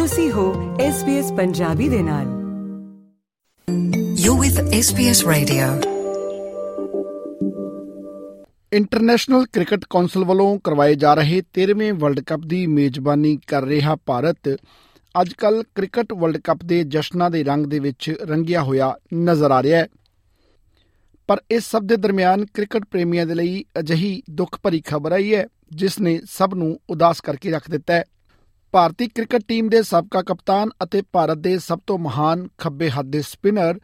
ਤੁਸੀਂ ਹੋ SBS ਪੰਜਾਬੀ ਦੇ ਨਾਲ। You're with SBS Radio. International cricket council ਵੱਲੋਂ ਕਰਵਾਏ ਜਾ ਰਹੇ 13ਵੇਂ ਵਰਲਡ ਕੱਪ ਦੀ ਮੇਜ਼ਬਾਨੀ ਕਰ ਰਿਹਾ ਭਾਰਤ। ਅੱਜਕੱਲ ਕ੍ਰਿਕਟ ਵਰਲਡ ਕੱਪ ਦੇ ਜਸ਼ਨਾਂ ਦੇ ਰੰਗ ਦੇ ਵਿੱਚ ਰੰਗਿਆ ਹੋਇਆ ਨਜ਼ਰ ਆ ਰਿਹਾ ਹੈ। ਪਰ ਇਸ ਸਭ ਦੇ ਦਰਮਿਆਨ ਕ੍ਰਿਕਟ ਪ੍ਰੇਮੀਆਂ ਦੇ ਲਈ ਅਜਿਹੀ ਦੁੱਖ ਭਰੀ ਖਬਰ ਆਈ ਹੈ ਜਿਸ ਨੇ ਸਭ ਨੂੰ ਉਦਾਸ ਕਰਕੇ ਰੱਖ ਦਿੱਤਾ ਹੈ। ਭਾਰਤੀ ਕ੍ਰਿਕਟ ਟੀਮ ਦੇ ਸਾਬਕਾ ਕਪਤਾਨ ਅਤੇ ਭਾਰਤ ਦੇ ਸਭ ਤੋਂ ਮਹਾਨ ਖੱਬੇ ਹੱਥ ਦੇ ਸਪਿਨਰ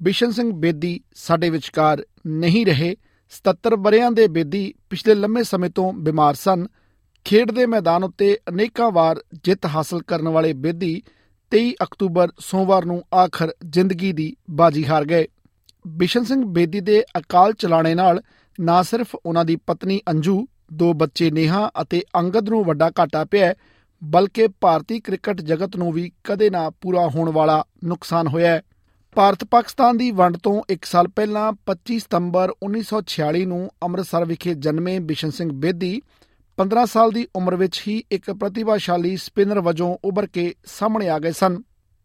ਬਿਸ਼ਨ ਸਿੰਘ ਬੇਦੀ ਸਾਡੇ ਵਿਚਕਾਰ ਨਹੀਂ ਰਹੇ। 77 ਬਰਿਆਂ ਦੇ ਬੇਦੀ ਪਿਛਲੇ ਲੰਮੇ ਸਮੇਂ ਤੋਂ ਬਿਮਾਰ ਸਨ। ਖੇਡ ਦੇ ਮੈਦਾਨ ਉੱਤੇ ਅਨੇਕਾਂ ਵਾਰ ਜਿੱਤ ਹਾਸਲ ਕਰਨ ਵਾਲੇ ਬੇਦੀ 23 ਅਕਤੂਬਰ ਸੋਮਵਾਰ ਨੂੰ ਆਖਰ ਜ਼ਿੰਦਗੀ ਦੀ ਬਾਜੀ ਹਾਰ ਗਏ। ਬਿਸ਼ਨ ਸਿੰਘ ਬੇਦੀ ਦੇ ਅਕਾਲ ਚਲਾਣੇ ਨਾਲ ਨਾ ਸਿਰਫ ਉਹਨਾਂ ਦੀ ਪਤਨੀ ਅੰਜੂ ਦੋ ਬੱਚੇ ਨੇਹਾ ਅਤੇ ਅੰਗਦ ਨੂੰ ਵੱਡਾ ਘਾਟਾ ਪਿਆ ਹੈ, ਬਲਕਿ ਭਾਰਤੀ ਕ੍ਰਿਕਟ ਜਗਤ ਨੂੰ ਵੀ ਕਦੇ ਨਾ ਪੂਰਾ ਹੋਣ ਵਾਲਾ ਨੁਕਸਾਨ ਹੋਇਆ ਹੈ। ਭਾਰਤ ਪਾਕਿਸਤਾਨ ਦੀ ਵੰਡ ਤੋਂ 1 ਸਾਲ ਪਹਿਲਾਂ 25 ਸਤੰਬਰ 1946 ਨੂੰ ਅੰਮ੍ਰਿਤਸਰ ਵਿਖੇ ਜਨਮੇ ਬਿਸ਼ਨ ਸਿੰਘ ਬੇਦੀ 15 ਸਾਲ ਦੀ ਉਮਰ ਵਿੱਚ ਹੀ ਇੱਕ ਪ੍ਰਤਿਭਾਸ਼ਾਲੀ ਸਪਿਨਰ ਵਜੋਂ ਉੱਭਰ ਕੇ ਸਾਹਮਣੇ ਆ ਗਏ ਸਨ।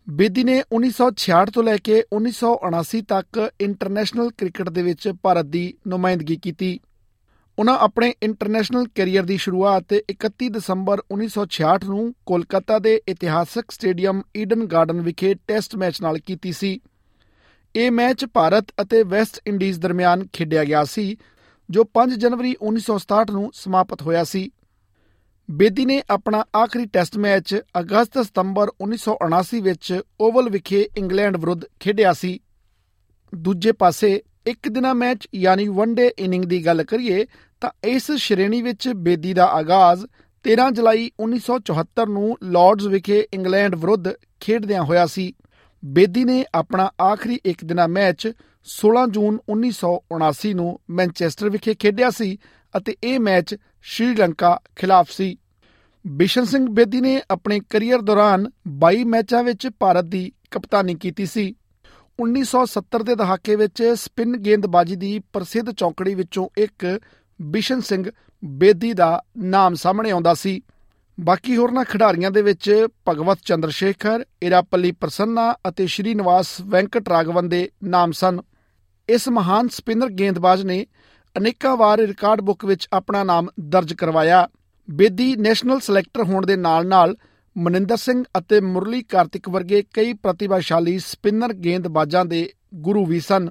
ਬੇਦੀ ਨੇ 1966 ਤੋਂ ਲੈ ਕੇ 1979 ਤੱਕ ਇੰਟਰਨੈਸ਼ਨਲ ਕ੍ਰਿਕਟ ਦੇ ਵਿੱਚ ਭਾਰਤ ਦੀ ਨੁਮਾਇੰਦਗੀ ਕੀਤੀ। ਉਹਨਾਂ ਆਪਣੇ ਇੰਟਰਨੈਸ਼ਨਲ ਕੈਰੀਅਰ ਦੀ ਸ਼ੁਰੂਆਤ 31 ਦਸੰਬਰ 1966 ਨੂੰ ਕੋਲਕਾਤਾ ਦੇ ਇਤਿਹਾਸਕ ਸਟੇਡੀਅਮ ਈਡਨ ਗਾਰਡਨ ਵਿਖੇ ਟੈਸਟ ਮੈਚ ਨਾਲ ਕੀਤੀ ਸੀ। ਇਹ ਮੈਚ ਭਾਰਤ ਅਤੇ ਵੈਸਟ ਇੰਡੀਜ਼ ਦਰਮਿਆਨ ਖੇਡਿਆ ਗਿਆ ਸੀ, ਜੋ 5 ਜਨਵਰੀ 1967 ਨੂੰ ਸਮਾਪਤ ਹੋਇਆ ਸੀ। ਬੇਦੀ ਨੇ ਆਪਣਾ ਆਖਰੀ ਟੈਸਟ ਮੈਚ ਅਗਸਤ ਸਤੰਬਰ 1979 ਵਿੱਚ ਓਵਲ ਵਿਖੇ ਇੰਗਲੈਂਡ ਵਿਰੁੱਧ ਖੇਡਿਆ ਸੀ। ਦੂਜੇ ਪਾਸੇ ਇੱਕ ਦਿਨਾ ਮੈਚ ਯਾਨੀ ਵਨ ਡੇ ਇਨਿੰਗ ਦੀ ਗੱਲ ਕਰੀਏ ਤਾਂ ਇਸ ਸ਼੍ਰੇਣੀ ਵਿੱਚ ਬੇਦੀ ਦਾ ਆਗਾਜ਼ 13 ਜੁਲਾਈ 1974 ਨੂੰ ਲਾਰਡਸ ਵਿਖੇ ਇੰਗਲੈਂਡ ਵਿਰੁੱਧ ਖੇਡਦਿਆਂ ਹੋਇਆ ਸੀ। ਬੇਦੀ ਨੇ ਆਪਣਾ ਆਖਰੀ ਇੱਕ ਦਿਨਾ ਮੈਚ 16 ਜੂਨ 1979 ਨੂੰ ਮੈਨਚੈਸਟਰ ਵਿਖੇ ਖੇਡਿਆ ਸੀ ਅਤੇ ਇਹ ਮੈਚ ਸ਼੍ਰੀਲੰਕਾ ਖਿਲਾਫ ਸੀ। ਬਿਸ਼ਨ ਸਿੰਘ ਬੇਦੀ ਨੇ ਆਪਣੇ ਕੈਰੀਅਰ ਦੌਰਾਨ 22 ਮੈਚਾਂ ਵਿੱਚ ਭਾਰਤ ਦੀ ਕਪਤਾਨੀ ਕੀਤੀ ਸੀ। 1970 ਦੇ ਦਹਾਕੇ ਵਿੱਚ ਸਪਿਨ ਗੇਂਦਬਾਜ਼ੀ ਦੀ ਪ੍ਰਸਿੱਧ ਚੌਕੜੀ ਵਿੱਚੋਂ ਇੱਕ ਬਿਸ਼ਨ ਸਿੰਘ ਬੇਦੀ ਦਾ ਨਾਮ ਸਾਹਮਣੇ ਆਉਂਦਾ ਸੀ। ਬਾਕੀ ਹੋਰਨਾਂ ਖਿਡਾਰੀਆਂ ਦੇ ਵਿੱਚ ਭਗਵਤ ਚੰਦਰਸ਼ੇਖਰ ਇਰਾਪੱਲੀ ਪ੍ਰਸੰਨਾ ਅਤੇ ਸ਼੍ਰੀਨਿਵਾਸ ਵੈਂਕਟ ਰਾਗਵਨ ਦੇ ਨਾਮ ਸਨ। ਇਸ ਮਹਾਨ ਸਪਿਨਰ ਗੇਂਦਬਾਜ਼ ਨੇ ਅਨੇਕਾਂ ਵਾਰ ਰਿਕਾਰਡ ਬੁੱਕ ਵਿੱਚ ਆਪਣਾ ਨਾਮ ਦਰਜ ਕਰਵਾਇਆ। ਬੇਦੀ ਨੈਸ਼ਨਲ ਸਿਲੈਕਟਰ ਹੋਣ ਦੇ ਨਾਲ-ਨਾਲ ਮਨਿੰਦਰ ਸਿੰਘ ਅਤੇ ਮੁਰਲੀ ਕਾਰਤਿਕ ਵਰਗੇ ਕਈ ਪ੍ਰਤਿਭਾਸ਼ਾਲੀ ਸਪਿਨਰ ਗੇਂਦਬਾਜ਼ਾਂ ਦੇ ਗੁਰੂ ਵੀ ਸਨ।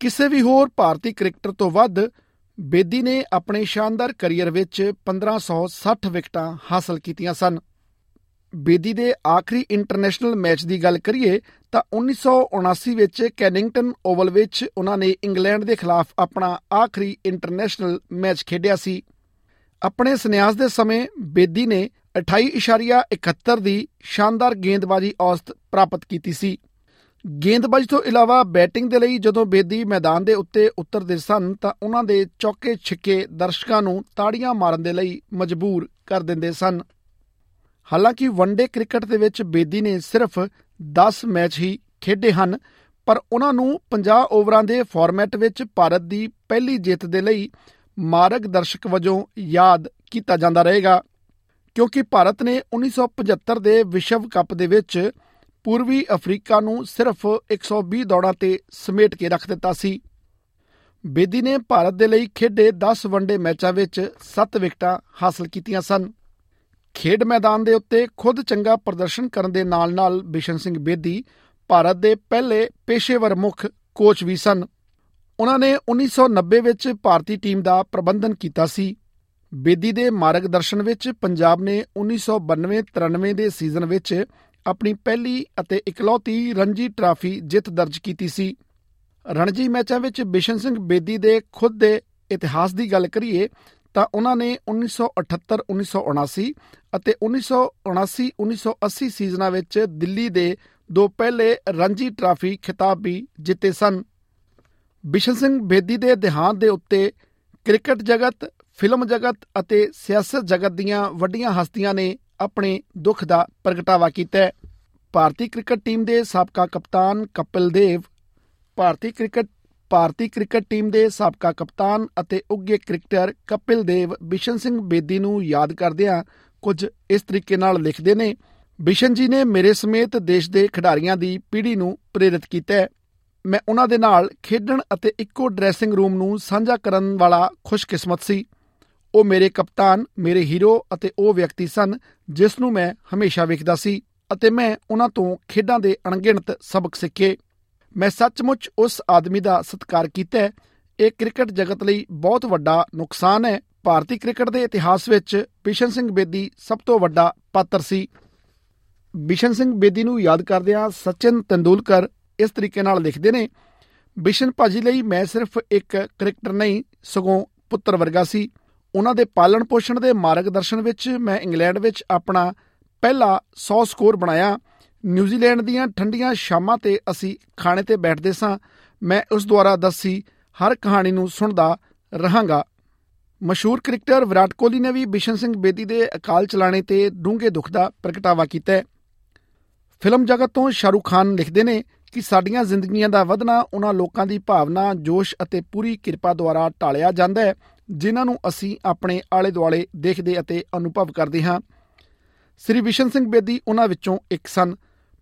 ਕਿਸੇ ਵੀ ਹੋਰ ਭਾਰਤੀ ਕ੍ਰਿਕਟਰ ਤੋਂ ਵੱਧ ਬੇਦੀ ਨੇ ਆਪਣੇ ਸ਼ਾਨਦਾਰ ਕੈਰੀਅਰ ਵਿੱਚ 1560 ਵਿਕਟਾਂ ਹਾਸਲ ਕੀਤੀਆਂ ਸਨ। ਬੇਦੀ ਦੇ ਆਖਰੀ ਇੰਟਰਨੈਸ਼ਨਲ ਮੈਚ ਦੀ ਗੱਲ ਕਰੀਏ ਤਾਂ 1979 ਵਿੱਚ ਕੈਨਿੰਗਟਨ ਓਵਲ ਵਿੱਚ ਉਹਨਾਂ ਨੇ ਇੰਗਲੈਂਡ ਦੇ ਖਿਲਾਫ ਆਪਣਾ ਆਖਰੀ ਇੰਟਰਨੈਸ਼ਨਲ ਮੈਚ ਖੇਡਿਆ ਸੀ। ਆਪਣੇ ਸੰਨਿਆਸ ਦੇ ਸਮੇਂ ਬੇਦੀ ਨੇ 28.71 ਦੀ ਸ਼ਾਨਦਾਰ ਗੇਂਦਬਾਜ਼ੀ ਔਸਤ ਪ੍ਰਾਪਤ ਕੀਤੀ ਸੀ। ਗੇਂਦਬਾਜ਼ੀ ਤੋਂ ਇਲਾਵਾ ਬੈਟਿੰਗ ਦੇ ਲਈ ਜਦੋਂ ਬੇਦੀ ਮੈਦਾਨ ਦੇ ਉੱਤੇ ਉਤਰਦੇ ਸਨ ਤਾਂ ਉਹਨਾਂ ਦੇ ਚੌਕੇ ਛਿੱਕੇ ਦਰਸ਼ਕਾਂ ਨੂੰ ਤਾੜੀਆਂ ਮਾਰਨ ਦੇ ਲਈ ਮਜਬੂਰ ਕਰ ਦਿੰਦੇ ਸਨ। ਹਾਲਾਂਕਿ ਵਨਡੇ ਕ੍ਰਿਕਟ ਦੇ ਵਿੱਚ ਬੇਦੀ ਨੇ ਸਿਰਫ 10 ਮੈਚ ਹੀ ਖੇਡੇ ਹਨ, ਪਰ ਉਹਨਾਂ ਨੂੰ 50 ਓਵਰਾਂ ਦੇ ਫਾਰਮੈਟ ਵਿੱਚ ਭਾਰਤ ਦੀ ਪਹਿਲੀ ਜਿੱਤ ਦੇ ਲਈ ਮਾਰਗਦਰਸ਼ਕ ਵਜੋਂ ਯਾਦ ਕੀਤਾ ਜਾਂਦਾ ਰਹੇਗਾ, ਕਿਉਂਕਿ ਭਾਰਤ ਨੇ 1975 ਦੇ ਵਿਸ਼ਵ ਕੱਪ ਦੇ ਵਿੱਚ ਪੂਰਬੀ ਅਫਰੀਕਾ ਨੂੰ ਸਿਰਫ 120 ਦੌੜਾਂ ਤੇ ਸਮੇਟ ਕੇ ਰੱਖ ਦਿੱਤਾ ਸੀ। ਬੇਦੀ ਨੇ ਭਾਰਤ ਦੇ ਲਈ ਖੇਡੇ 10 ਵਨਡੇ ਮੈਚਾਂ ਵਿੱਚ 7 ਵਿਕਟਾਂ ਹਾਸਲ ਕੀਤੀਆਂ ਸਨ। ਖੇਡ ਮੈਦਾਨ ਦੇ ਉੱਤੇ ਖੁਦ ਚੰਗਾ ਪ੍ਰਦਰਸ਼ਨ ਕਰਨ ਦੇ ਨਾਲ-ਨਾਲ ਬਿਸ਼ਨ ਸਿੰਘ ਬੇਦੀ ਭਾਰਤ ਦੇ ਪਹਿਲੇ ਪੇਸ਼ੇਵਰ ਮੁੱਖ ਕੋਚ ਵੀ ਸਨ। ਉਹਨਾਂ ਨੇ 1990 ਵਿੱਚ ਭਾਰਤੀ ਟੀਮ ਦਾ ਪ੍ਰਬੰਧਨ ਕੀਤਾ ਸੀ। ਬੇਦੀ ਦੇ ਮਾਰਗਦਰਸ਼ਨ ਵਿੱਚ ਪੰਜਾਬ ਨੇ 1992-93 ਦੇ ਸੀਜ਼ਨ ਵਿੱਚ ਆਪਣੀ ਪਹਿਲੀ ਅਤੇ ਇਕਲੌਤੀ ਰਣਜੀ ਟਰਾਫੀ ਜਿੱਤ ਦਰਜ ਕੀਤੀ ਸੀ। ਰਣਜੀ ਮੈਚਾਂ ਵਿੱਚ ਬਿਸ਼ਨ ਸਿੰਘ ਬੇਦੀ ਦੇ ਖੁਦ ਦੇ ਇਤਿਹਾਸ ਦੀ ਗੱਲ ਕਰੀਏ ਤਾਂ ਉਹਨਾਂ ਨੇ 1978-1979 ਅਤੇ 1979-1980 ਸੀਜ਼ਨਾਂ ਵਿੱਚ ਦਿੱਲੀ ਦੇ ਦੋ ਪਹਿਲੇ ਰਣਜੀ ਟਰਾਫੀ ਖਿਤਾਬ ਵੀ ਜਿੱਤੇ ਸਨ। ਬਿਸ਼ਨ ਸਿੰਘ ਬੇਦੀ ਦੇ ਦੇਹਾਂਤ ਦੇ ਉੱਤੇ ਕ੍ਰਿਕਟ ਜਗਤ, ਫਿਲਮ ਜਗਤ ਅਤੇ ਸਿਆਸਤ ਜਗਤ ਦੀਆਂ ਵੱਡੀਆਂ ਹਸਤੀਆਂ ਨੇ ਆਪਣੇ ਦੁੱਖ ਦਾ ਪ੍ਰਗਟਾਵਾ ਕੀਤਾ ਹੈ। ਭਾਰਤੀ ਕ੍ਰਿਕਟ ਟੀਮ ਦੇ ਸਾਬਕਾ ਕਪਤਾਨ ਕਪਿਲ ਦੇਵ, ਭਾਰਤੀ ਕ੍ਰਿਕਟ ਭਾਰਤੀ ਕ੍ਰਿਕਟ ਟੀਮ ਦੇ ਸਾਬਕਾ ਕਪਤਾਨ ਅਤੇ ਉੱਘੇ ਕ੍ਰਿਕਟਰ ਕਪਿਲ ਦੇਵ ਬਿਸ਼ਨ ਸਿੰਘ ਬੇਦੀ ਨੂੰ ਯਾਦ ਕਰਦਿਆਂ ਕੁਝ ਇਸ ਤਰੀਕੇ ਨਾਲ ਲਿਖਦੇ ਨੇ, ਬਿਸ਼ਨ ਜੀ ਨੇ ਮੇਰੇ ਸਮੇਤ ਦੇਸ਼ ਦੇ ਖਿਡਾਰੀਆਂ ਦੀ ਪੀੜ੍ਹੀ ਨੂੰ ਪ੍ਰੇਰਿਤ ਕੀਤਾ ਹੈ। ਮੈਂ ਉਹਨਾਂ ਦੇ ਨਾਲ ਖੇਡਣ ਅਤੇ ਇੱਕੋ ਡਰੈਸਿੰਗ ਰੂਮ ਨੂੰ ਸਾਂਝਾ ਕਰਨ ਵਾਲਾ ਖੁਸ਼ਕਿਸਮਤ ਸੀ। ਉਹ ਮੇਰੇ ਕਪਤਾਨ, ਮੇਰੇ ਹੀਰੋ ਅਤੇ ਉਹ ਵਿਅਕਤੀ ਸਨ, ਜਿਸ ਨੂੰ ਮੈਂ ਹਮੇਸ਼ਾ ਵੇਖਦਾ ਸੀ ਅਤੇ ਮੈਂ ਉਹਨਾਂ ਤੋਂ ਖੇਡਾਂ ਦੇ ਅਣਗਿਣਤ ਸਬਕ ਸਿੱਖੇ। ਮੈਂ ਸੱਚਮੁੱਚ ਉਸ ਆਦਮੀ ਦਾ ਸਤਿਕਾਰ ਕੀਤਾ ਹੈ। ਇਹ ਕ੍ਰਿਕਟ ਜਗਤ ਲਈ ਬਹੁਤ ਵੱਡਾ ਨੁਕਸਾਨ ਹੈ। ਭਾਰਤੀ ਕ੍ਰਿਕਟ ਦੇ ਇਤਿਹਾਸ ਵਿੱਚ ਬਿਸ਼ਨ ਸਿੰਘ ਬੇਦੀ ਸਭ ਤੋਂ ਵੱਡਾ ਪਾਤਰ ਸੀ। ਬਿਸ਼ਨ ਸਿੰਘ ਬੇਦੀ ਨੂੰ ਯਾਦ ਕਰਦਿਆਂ ਸਚਿਨ ਤੰਦੂਲਕਰ ਇਸ ਤਰੀਕੇ ਨਾਲ ਲਿਖਦੇ ਨੇ, ਬਿਸ਼ਨ ਭਾਜੀ ਲਈ ਮੈਂ ਸਿਰਫ ਇੱਕ ਕ੍ਰਿਕਟਰ ਨਹੀਂ, ਸਗੋਂ ਪੁੱਤਰ ਵਰਗਾ ਸੀ। ਉਹਨਾਂ ਦੇ ਪਾਲਣ ਪੋਸ਼ਣ ਦੇ ਮਾਰਗਦਰਸ਼ਨ ਵਿੱਚ ਮੈਂ ਇੰਗਲੈਂਡ ਵਿੱਚ ਆਪਣਾ ਪਹਿਲਾ 100 ਸਕੋਰ ਬਣਾਇਆ। ਨਿਊਜ਼ੀਲੈਂਡ ਦੀਆਂ ਠੰਡੀਆਂ ਸ਼ਾਮਾਂ ਤੇ ਅਸੀਂ ਖਾਣੇ ਤੇ ਬੈਠਦੇ ਸਾਂ। ਮੈਂ ਉਸ ਦੁਆਰਾ ਦੱਸੀ ਹਰ ਕਹਾਣੀ ਨੂੰ ਸੁਣਦਾ ਰਹਾਂਗਾ। ਮਸ਼ਹੂਰ ਕ੍ਰਿਕਟਰ ਵਿਰਾਟ ਕੋਹਲੀ ਨੇ ਵੀ ਬਿਸ਼ਨ ਸਿੰਘ ਬੇਦੀ ਦੇ ਅਕਾਲ ਚਲਾਣੇ ਤੇ ਡੂੰਘੇ ਦੁੱਖ ਦਾ ਪ੍ਰਗਟਾਵਾ ਕੀਤਾ ਹੈ। ਫਿਲਮ ਜਗਤ ਤੋਂ ਸ਼ਾਹਰੁਖ ਖਾਨ ਲਿਖਦੇ ਨੇ ਕਿ ਸਾਡੀਆਂ ਜ਼ਿੰਦਗੀਆਂ ਦਾ ਵਧਣਾ ਉਹਨਾਂ ਲੋਕਾਂ ਦੀ ਭਾਵਨਾ, ਜੋਸ਼ ਅਤੇ ਪੂਰੀ ਕਿਰਪਾ ਦੁਆਰਾ ਢਾਲਿਆ ਜਾਂਦਾ ਹੈ। ਜਿਨ੍ਹਾਂ ਨੂੰ ਅਸੀਂ ਆਪਣੇ ਆਲੇ ਦੁਆਲੇ ਦੇਖਦੇ ਅਤੇ ਅਨੁਭਵ ਕਰਦੇ ਹਾਂ। ਸ੍ਰੀ ਵਿਸ਼ਨ ਸਿੰਘ ਬੇਦੀ ਉਹਨਾਂ ਵਿੱਚੋਂ ਇੱਕ ਸਨ।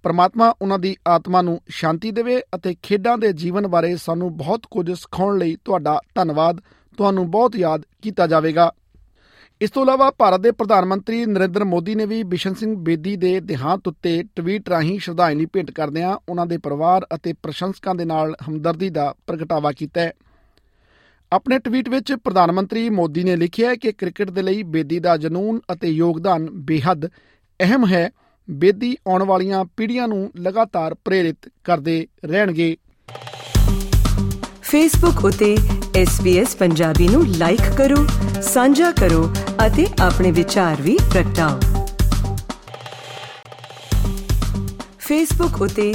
ਪਰਮਾਤਮਾ ਉਹਨਾਂ ਦੀ ਆਤਮਾ ਨੂੰ ਸ਼ਾਂਤੀ ਦੇਵੇ ਅਤੇ ਖੇਡਾਂ ਦੇ ਜੀਵਨ ਬਾਰੇ ਸਾਨੂੰ ਬਹੁਤ ਕੁਝ ਸਿਖਾਉਣ ਲਈ ਤੁਹਾਡਾ ਧੰਨਵਾਦ। ਤੁਹਾਨੂੰ ਬਹੁਤ ਯਾਦ ਕੀਤਾ ਜਾਵੇਗਾ। ਇਸ ਤੋਂ ਇਲਾਵਾ ਭਾਰਤ ਦੇ ਪ੍ਰਧਾਨ ਮੰਤਰੀ ਨਰਿੰਦਰ ਮੋਦੀ ਨੇ ਵੀ ਬਿਸ਼ਨ ਸਿੰਘ ਬੇਦੀ ਦੇ ਦੇਹਾਂਤ ਉੱਤੇ ਟਵੀਟ ਰਾਹੀਂ ਸ਼ਰਧਾਂਜਲੀ ਭੇਟ ਕਰਦਿਆਂ ਉਹਨਾਂ ਦੇ ਪਰਿਵਾਰ ਅਤੇ ਪ੍ਰਸ਼ੰਸਕਾਂ ਦੇ ਨਾਲ ਹਮਦਰਦੀ ਦਾ ਪ੍ਰਗਟਾਵਾ ਕੀਤਾ ਹੈ। ਆਪਣੇ ਟਵੀਟ ਵਿੱਚ ਪ੍ਰਧਾਨ ਮੰਤਰੀ ਮੋਦੀ ਨੇ ਲਿਖਿਆ ਹੈ ਕਿ ਕ੍ਰਿਕਟ ਦੇ ਲਈ ਬੇਦੀ ਦਾ ਜਨੂਨ ਅਤੇ ਯੋਗਦਾਨ ਬੇਹੱਦ ਅਹਿਮ ਹੈ। ਬੇਦੀ ਆਉਣ ਵਾਲੀਆਂ ਪੀੜ੍ਹੀਆਂ ਨੂੰ ਲਗਾਤਾਰ ਪ੍ਰੇਰਿਤ ਕਰਦੇ ਰਹਿਣਗੇ। ਫੇਸਬੁੱਕ ਉਤੇ SBS ਪੰਜਾਬੀ ਨੂੰ ਲਾਈਕ ਕਰੋ, ਸਾਂਝਾ ਕਰੋ ਅਤੇ ਆਪਣੇ ਵਿਚਾਰ ਵੀ ਪ੍ਰਗਟਾਓ। ਫੇਸਬੁੱਕ ਉਤੇ